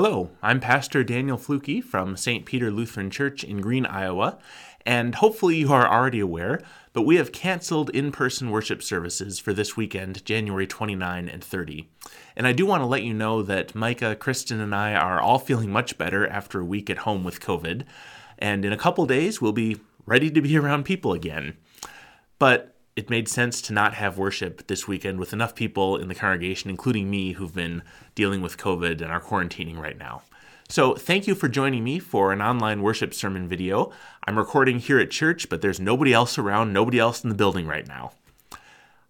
Hello, I'm Pastor Daniel Fluke from St. Peter Lutheran Church in Greene, Iowa, and hopefully you are already aware, but we have canceled in person worship services for this weekend, January 29 and 30. And I do want to let you know that Micah, Kristen, and I are all feeling much better after a week at home with COVID, and in a couple days we'll be ready to be around people again. But it made sense to not have worship this weekend with enough people in the congregation, including me, who've been dealing with COVID and are quarantining right now. So, thank you for joining me for an online worship sermon video. I'm recording here at church, but there's nobody else around, nobody else in the building right now.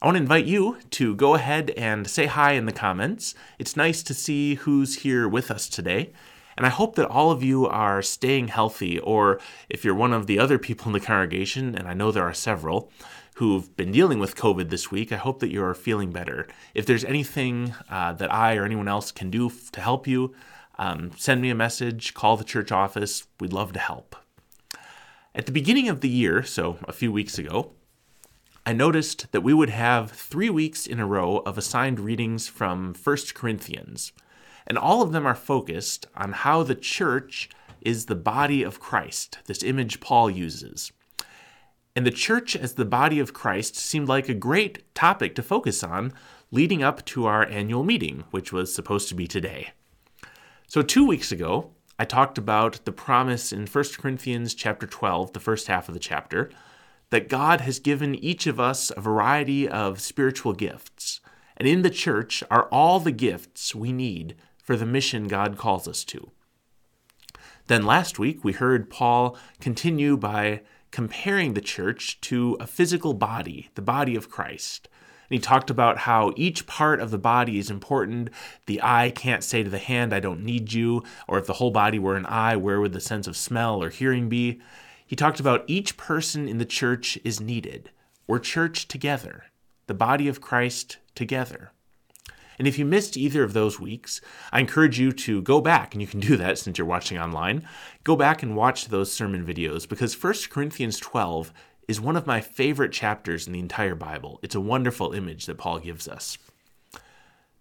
I want to invite you to go ahead and say hi in the comments. It's nice to see who's here with us today. And I hope that all of you are staying healthy, or if you're one of the other people in the congregation, and I know there are several, who've been dealing with COVID this week, I hope that you're feeling better. If there's anything uh, that I or anyone else can do f- to help you, um, send me a message, call the church office. We'd love to help. At the beginning of the year, so a few weeks ago, I noticed that we would have three weeks in a row of assigned readings from 1 Corinthians, and all of them are focused on how the church is the body of Christ, this image Paul uses and the church as the body of Christ seemed like a great topic to focus on leading up to our annual meeting, which was supposed to be today. So 2 weeks ago, I talked about the promise in 1 Corinthians chapter 12, the first half of the chapter, that God has given each of us a variety of spiritual gifts, and in the church are all the gifts we need for the mission God calls us to. Then last week, we heard Paul continue by comparing the church to a physical body, the body of Christ. And he talked about how each part of the body is important. The eye can't say to the hand, I don't need you. Or if the whole body were an eye, where would the sense of smell or hearing be? He talked about each person in the church is needed. We're church together, the body of Christ together. And if you missed either of those weeks, I encourage you to go back, and you can do that since you're watching online. Go back and watch those sermon videos because 1 Corinthians 12 is one of my favorite chapters in the entire Bible. It's a wonderful image that Paul gives us.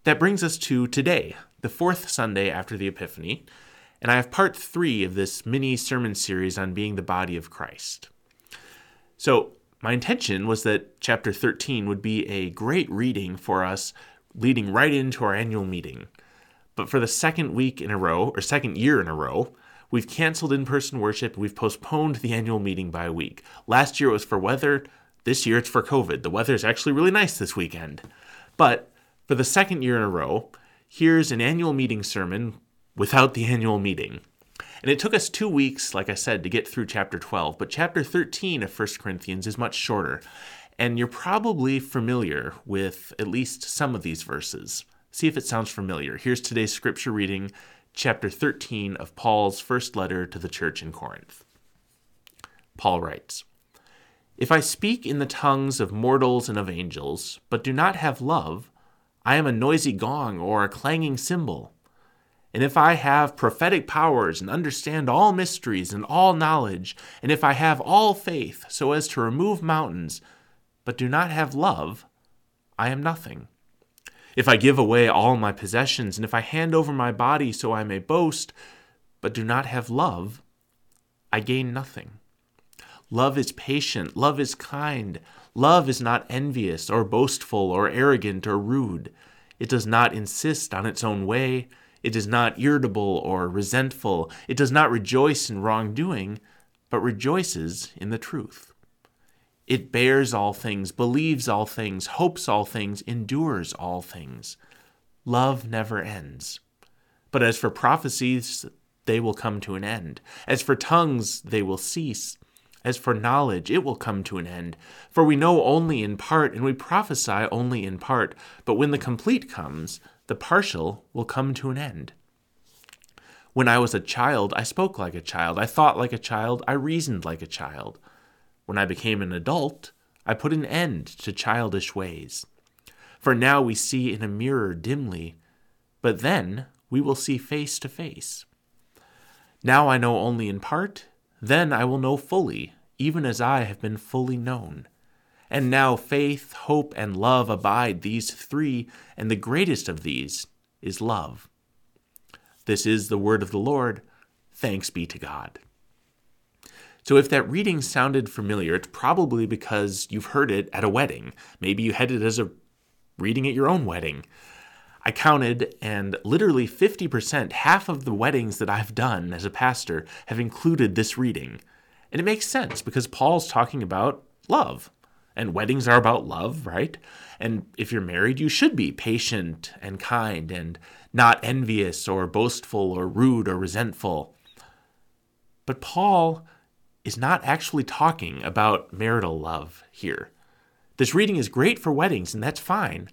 That brings us to today, the fourth Sunday after the Epiphany, and I have part three of this mini sermon series on being the body of Christ. So, my intention was that chapter 13 would be a great reading for us leading right into our annual meeting. But for the second week in a row, or second year in a row, we've canceled in person worship. We've postponed the annual meeting by a week. Last year it was for weather. This year it's for COVID. The weather is actually really nice this weekend. But for the second year in a row, here's an annual meeting sermon without the annual meeting. And it took us two weeks, like I said, to get through chapter 12, but chapter 13 of 1 Corinthians is much shorter. And you're probably familiar with at least some of these verses. See if it sounds familiar. Here's today's scripture reading, chapter 13 of Paul's first letter to the church in Corinth. Paul writes If I speak in the tongues of mortals and of angels, but do not have love, I am a noisy gong or a clanging cymbal. And if I have prophetic powers and understand all mysteries and all knowledge, and if I have all faith so as to remove mountains, but do not have love, I am nothing. If I give away all my possessions, and if I hand over my body so I may boast, but do not have love, I gain nothing. Love is patient, love is kind, love is not envious or boastful or arrogant or rude. It does not insist on its own way. It is not irritable or resentful. It does not rejoice in wrongdoing, but rejoices in the truth. It bears all things, believes all things, hopes all things, endures all things. Love never ends. But as for prophecies, they will come to an end. As for tongues, they will cease. As for knowledge, it will come to an end. For we know only in part, and we prophesy only in part. But when the complete comes, the partial will come to an end. When I was a child, I spoke like a child, I thought like a child, I reasoned like a child. When I became an adult, I put an end to childish ways. For now we see in a mirror dimly, but then we will see face to face. Now I know only in part, then I will know fully, even as I have been fully known. And now faith, hope, and love abide, these three, and the greatest of these is love. This is the word of the Lord. Thanks be to God. So, if that reading sounded familiar, it's probably because you've heard it at a wedding. Maybe you had it as a reading at your own wedding. I counted, and literally 50%, half of the weddings that I've done as a pastor, have included this reading. And it makes sense because Paul's talking about love. And weddings are about love, right? And if you're married, you should be patient and kind and not envious or boastful or rude or resentful. But Paul is not actually talking about marital love here. This reading is great for weddings, and that's fine.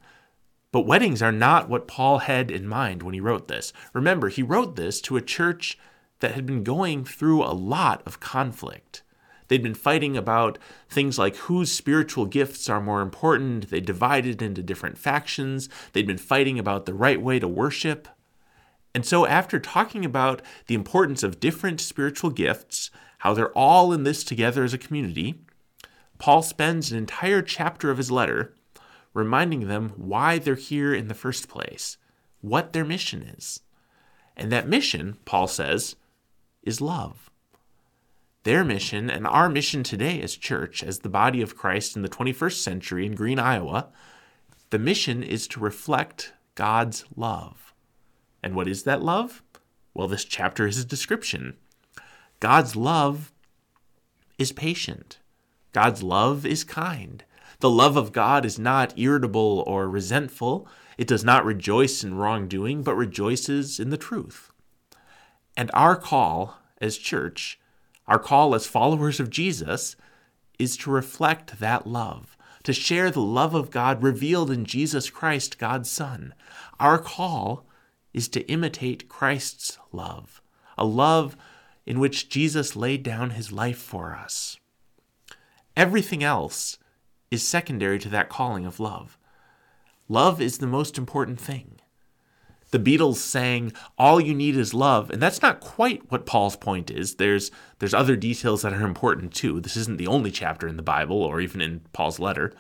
But weddings are not what Paul had in mind when he wrote this. Remember, he wrote this to a church that had been going through a lot of conflict. They'd been fighting about things like whose spiritual gifts are more important. They divided into different factions. They'd been fighting about the right way to worship. And so, after talking about the importance of different spiritual gifts, how they're all in this together as a community, Paul spends an entire chapter of his letter reminding them why they're here in the first place, what their mission is. And that mission, Paul says, is love. Their mission and our mission today as church, as the body of Christ in the 21st century in Greene, Iowa, the mission is to reflect God's love. And what is that love? Well, this chapter is a description. God's love is patient. God's love is kind. The love of God is not irritable or resentful. It does not rejoice in wrongdoing, but rejoices in the truth. And our call as church, our call as followers of Jesus, is to reflect that love, to share the love of God revealed in Jesus Christ, God's Son. Our call is to imitate Christ's love, a love in which Jesus laid down his life for us. Everything else is secondary to that calling of love. Love is the most important thing. The Beatles sang all you need is love, and that's not quite what Paul's point is. There's there's other details that are important too. This isn't the only chapter in the Bible or even in Paul's letter.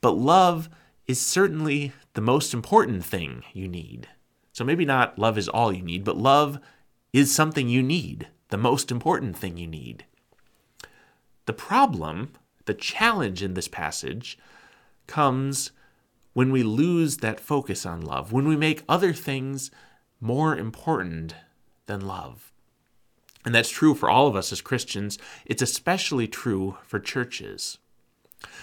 But love is certainly the most important thing you need. So maybe not love is all you need, but love is something you need, the most important thing you need. The problem the challenge in this passage comes when we lose that focus on love, when we make other things more important than love. And that's true for all of us as Christians. It's especially true for churches.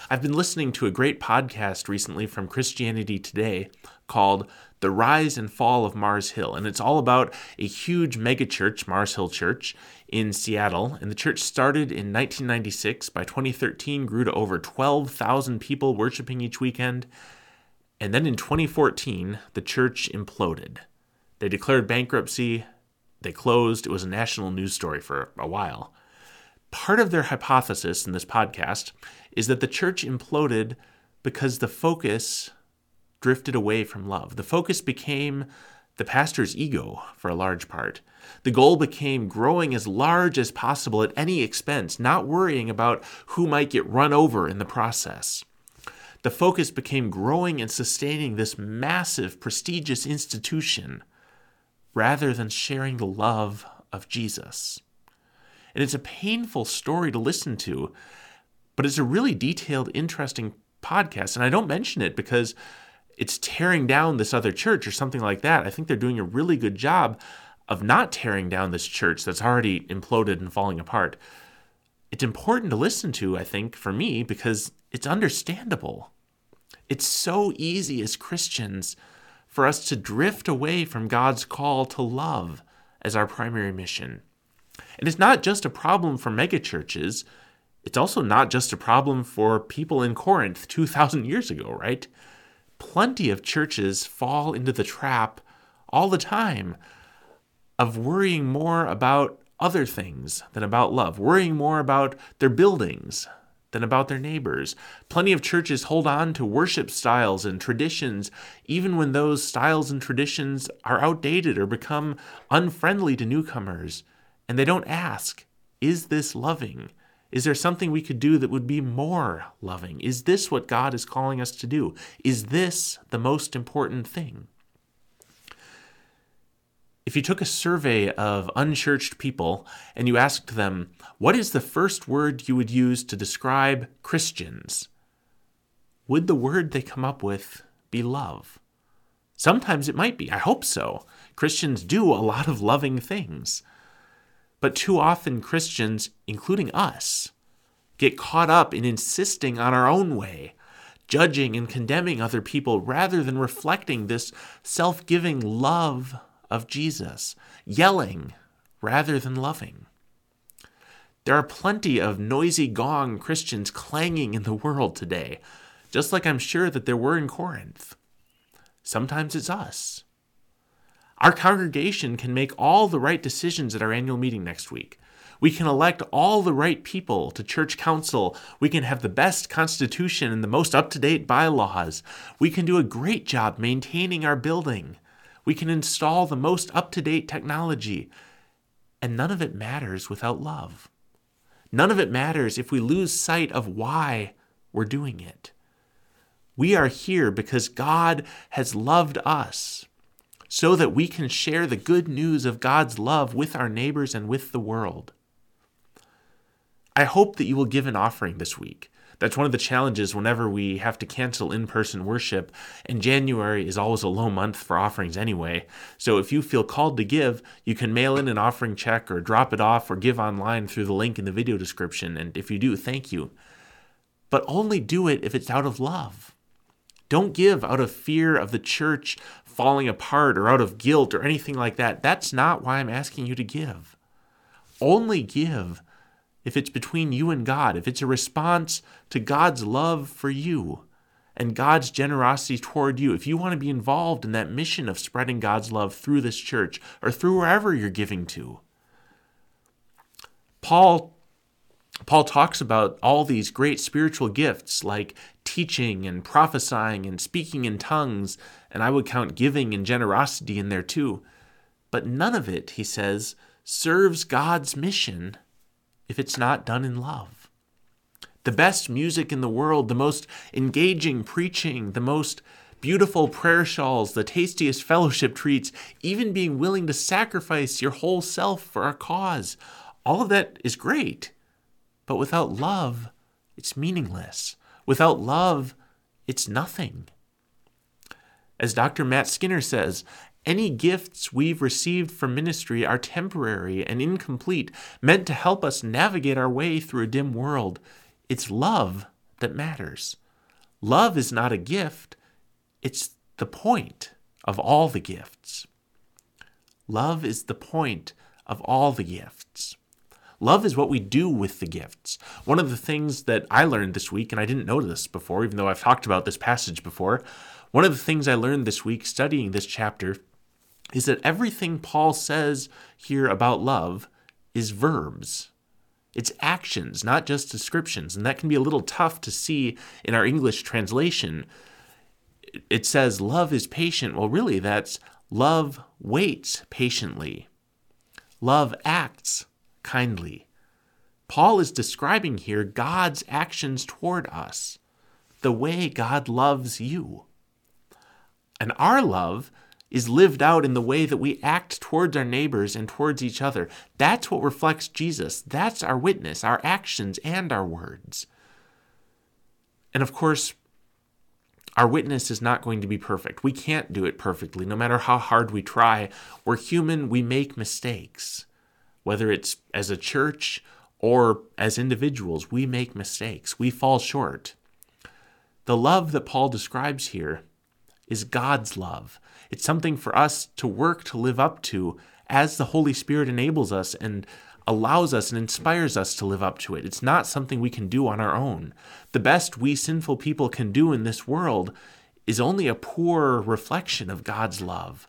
I've been listening to a great podcast recently from Christianity Today called The Rise and Fall of Mars Hill. And it's all about a huge megachurch, Mars Hill Church, in Seattle. And the church started in 1996. By 2013, grew to over 12,000 people worshiping each weekend. And then in 2014, the church imploded. They declared bankruptcy, they closed. It was a national news story for a while. Part of their hypothesis in this podcast is that the church imploded because the focus drifted away from love. The focus became the pastor's ego for a large part. The goal became growing as large as possible at any expense, not worrying about who might get run over in the process. The focus became growing and sustaining this massive, prestigious institution rather than sharing the love of Jesus. And it's a painful story to listen to, but it's a really detailed, interesting podcast. And I don't mention it because it's tearing down this other church or something like that. I think they're doing a really good job of not tearing down this church that's already imploded and falling apart. It's important to listen to, I think, for me, because it's understandable. It's so easy as Christians for us to drift away from God's call to love as our primary mission. And it's not just a problem for megachurches, it's also not just a problem for people in Corinth 2,000 years ago, right? Plenty of churches fall into the trap all the time of worrying more about other things than about love, worrying more about their buildings than about their neighbors. Plenty of churches hold on to worship styles and traditions, even when those styles and traditions are outdated or become unfriendly to newcomers. And they don't ask, is this loving? Is there something we could do that would be more loving? Is this what God is calling us to do? Is this the most important thing? if you took a survey of unchurched people and you asked them, what is the first word you would use to describe Christians? Would the word they come up with be love? Sometimes it might be. I hope so. Christians do a lot of loving things. But too often, Christians, including us, get caught up in insisting on our own way, judging and condemning other people rather than reflecting this self giving love of Jesus, yelling rather than loving. There are plenty of noisy gong Christians clanging in the world today, just like I'm sure that there were in Corinth. Sometimes it's us. Our congregation can make all the right decisions at our annual meeting next week. We can elect all the right people to church council. We can have the best constitution and the most up to date bylaws. We can do a great job maintaining our building. We can install the most up to date technology. And none of it matters without love. None of it matters if we lose sight of why we're doing it. We are here because God has loved us so that we can share the good news of God's love with our neighbors and with the world. I hope that you will give an offering this week. That's one of the challenges whenever we have to cancel in person worship, and January is always a low month for offerings anyway. So if you feel called to give, you can mail in an offering check or drop it off or give online through the link in the video description. And if you do, thank you. But only do it if it's out of love. Don't give out of fear of the church falling apart or out of guilt or anything like that. That's not why I'm asking you to give. Only give if it's between you and God, if it's a response to God's love for you and God's generosity toward you, if you want to be involved in that mission of spreading God's love through this church or through wherever you're giving to. Paul Paul talks about all these great spiritual gifts like teaching and prophesying and speaking in tongues, and I would count giving and generosity in there too. But none of it, he says, serves God's mission if it's not done in love. The best music in the world, the most engaging preaching, the most beautiful prayer shawls, the tastiest fellowship treats, even being willing to sacrifice your whole self for a cause, all of that is great. But without love, it's meaningless. Without love, it's nothing. As Dr. Matt Skinner says, any gifts we've received from ministry are temporary and incomplete, meant to help us navigate our way through a dim world. It's love that matters. Love is not a gift, it's the point of all the gifts. Love is the point of all the gifts. Love is what we do with the gifts. One of the things that I learned this week, and I didn't know this before, even though I've talked about this passage before, one of the things I learned this week studying this chapter is that everything Paul says here about love is verbs. It's actions, not just descriptions. And that can be a little tough to see in our English translation. It says love is patient. Well, really, that's love waits patiently. Love acts kindly. Paul is describing here God's actions toward us, the way God loves you. And our love is lived out in the way that we act towards our neighbors and towards each other. That's what reflects Jesus. That's our witness, our actions, and our words. And of course, our witness is not going to be perfect. We can't do it perfectly, no matter how hard we try. We're human, we make mistakes whether it's as a church or as individuals, we make mistakes. We fall short. The love that Paul describes here is God's love. It's something for us to work to live up to as the Holy Spirit enables us and allows us and inspires us to live up to it. It's not something we can do on our own. The best we sinful people can do in this world is only a poor reflection of God's love.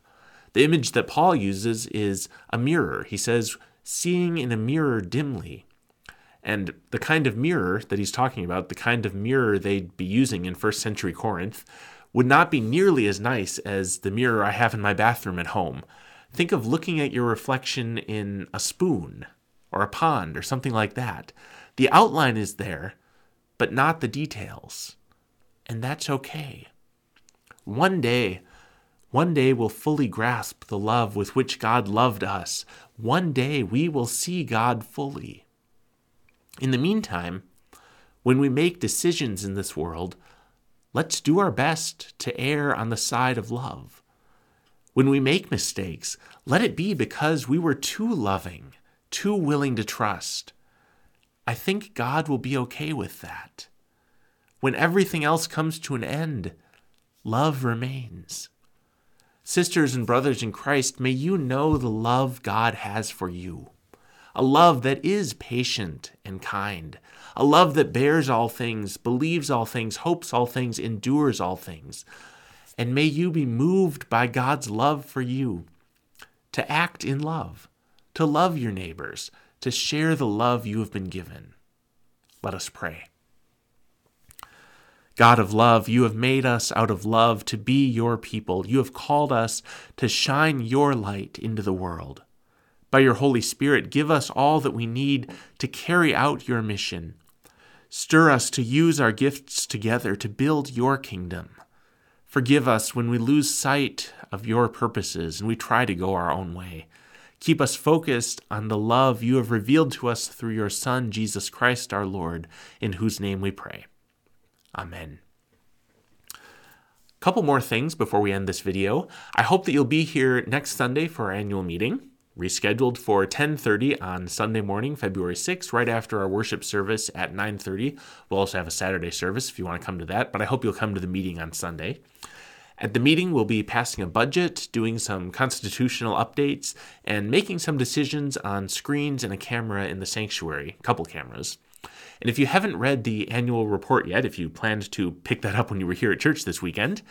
The image that Paul uses is a mirror. He says, seeing in a mirror dimly. And the kind of mirror that he's talking about, the kind of mirror they'd be using in first century Corinth, would not be nearly as nice as the mirror I have in my bathroom at home. Think of looking at your reflection in a spoon or a pond or something like that. The outline is there, but not the details. And that's okay. One day, One day we'll fully grasp the love with which God loved us. One day we will see God fully. In the meantime, when we make decisions in this world, let's do our best to err on the side of love. When we make mistakes, let it be because we were too loving, too willing to trust. I think God will be okay with that. When everything else comes to an end, love remains. Sisters and brothers in Christ, may you know the love God has for you. A love that is patient and kind. A love that bears all things, believes all things, hopes all things, endures all things. And may you be moved by God's love for you to act in love, to love your neighbors, to share the love you have been given. Let us pray. God of love, you have made us out of love to be your people. You have called us to shine your light into the world. By your Holy Spirit, give us all that we need to carry out your mission. Stir us to use our gifts together to build your kingdom. Forgive us when we lose sight of your purposes and we try to go our own way. Keep us focused on the love you have revealed to us through your Son, Jesus Christ our Lord, in whose name we pray. Amen. A couple more things before we end this video. I hope that you'll be here next Sunday for our annual meeting, rescheduled for 10:30 on Sunday morning, February 6th, right after our worship service at 9:30. We'll also have a Saturday service if you want to come to that, but I hope you'll come to the meeting on Sunday. At the meeting, we'll be passing a budget, doing some constitutional updates, and making some decisions on screens and a camera in the sanctuary, couple cameras. And if you haven't read the annual report yet, if you planned to pick that up when you were here at church this weekend,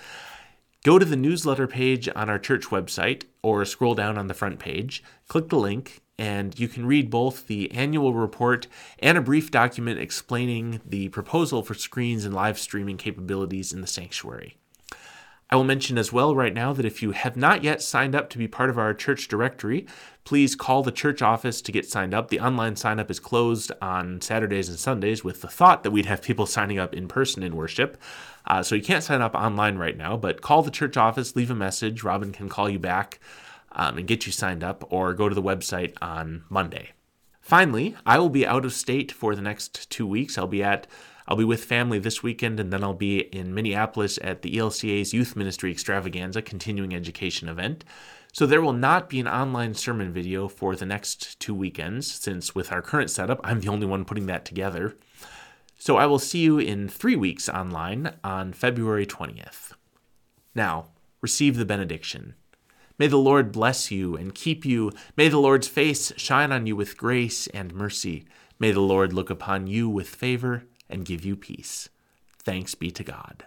go to the newsletter page on our church website or scroll down on the front page, click the link, and you can read both the annual report and a brief document explaining the proposal for screens and live streaming capabilities in the sanctuary. I will mention as well right now that if you have not yet signed up to be part of our church directory, please call the church office to get signed up. The online sign up is closed on Saturdays and Sundays with the thought that we'd have people signing up in person in worship. Uh, so you can't sign up online right now, but call the church office, leave a message. Robin can call you back um, and get you signed up, or go to the website on Monday. Finally, I will be out of state for the next two weeks. I'll be at I'll be with family this weekend, and then I'll be in Minneapolis at the ELCA's Youth Ministry Extravaganza continuing education event. So there will not be an online sermon video for the next two weekends, since with our current setup, I'm the only one putting that together. So I will see you in three weeks online on February 20th. Now, receive the benediction. May the Lord bless you and keep you. May the Lord's face shine on you with grace and mercy. May the Lord look upon you with favor and give you peace. Thanks be to God.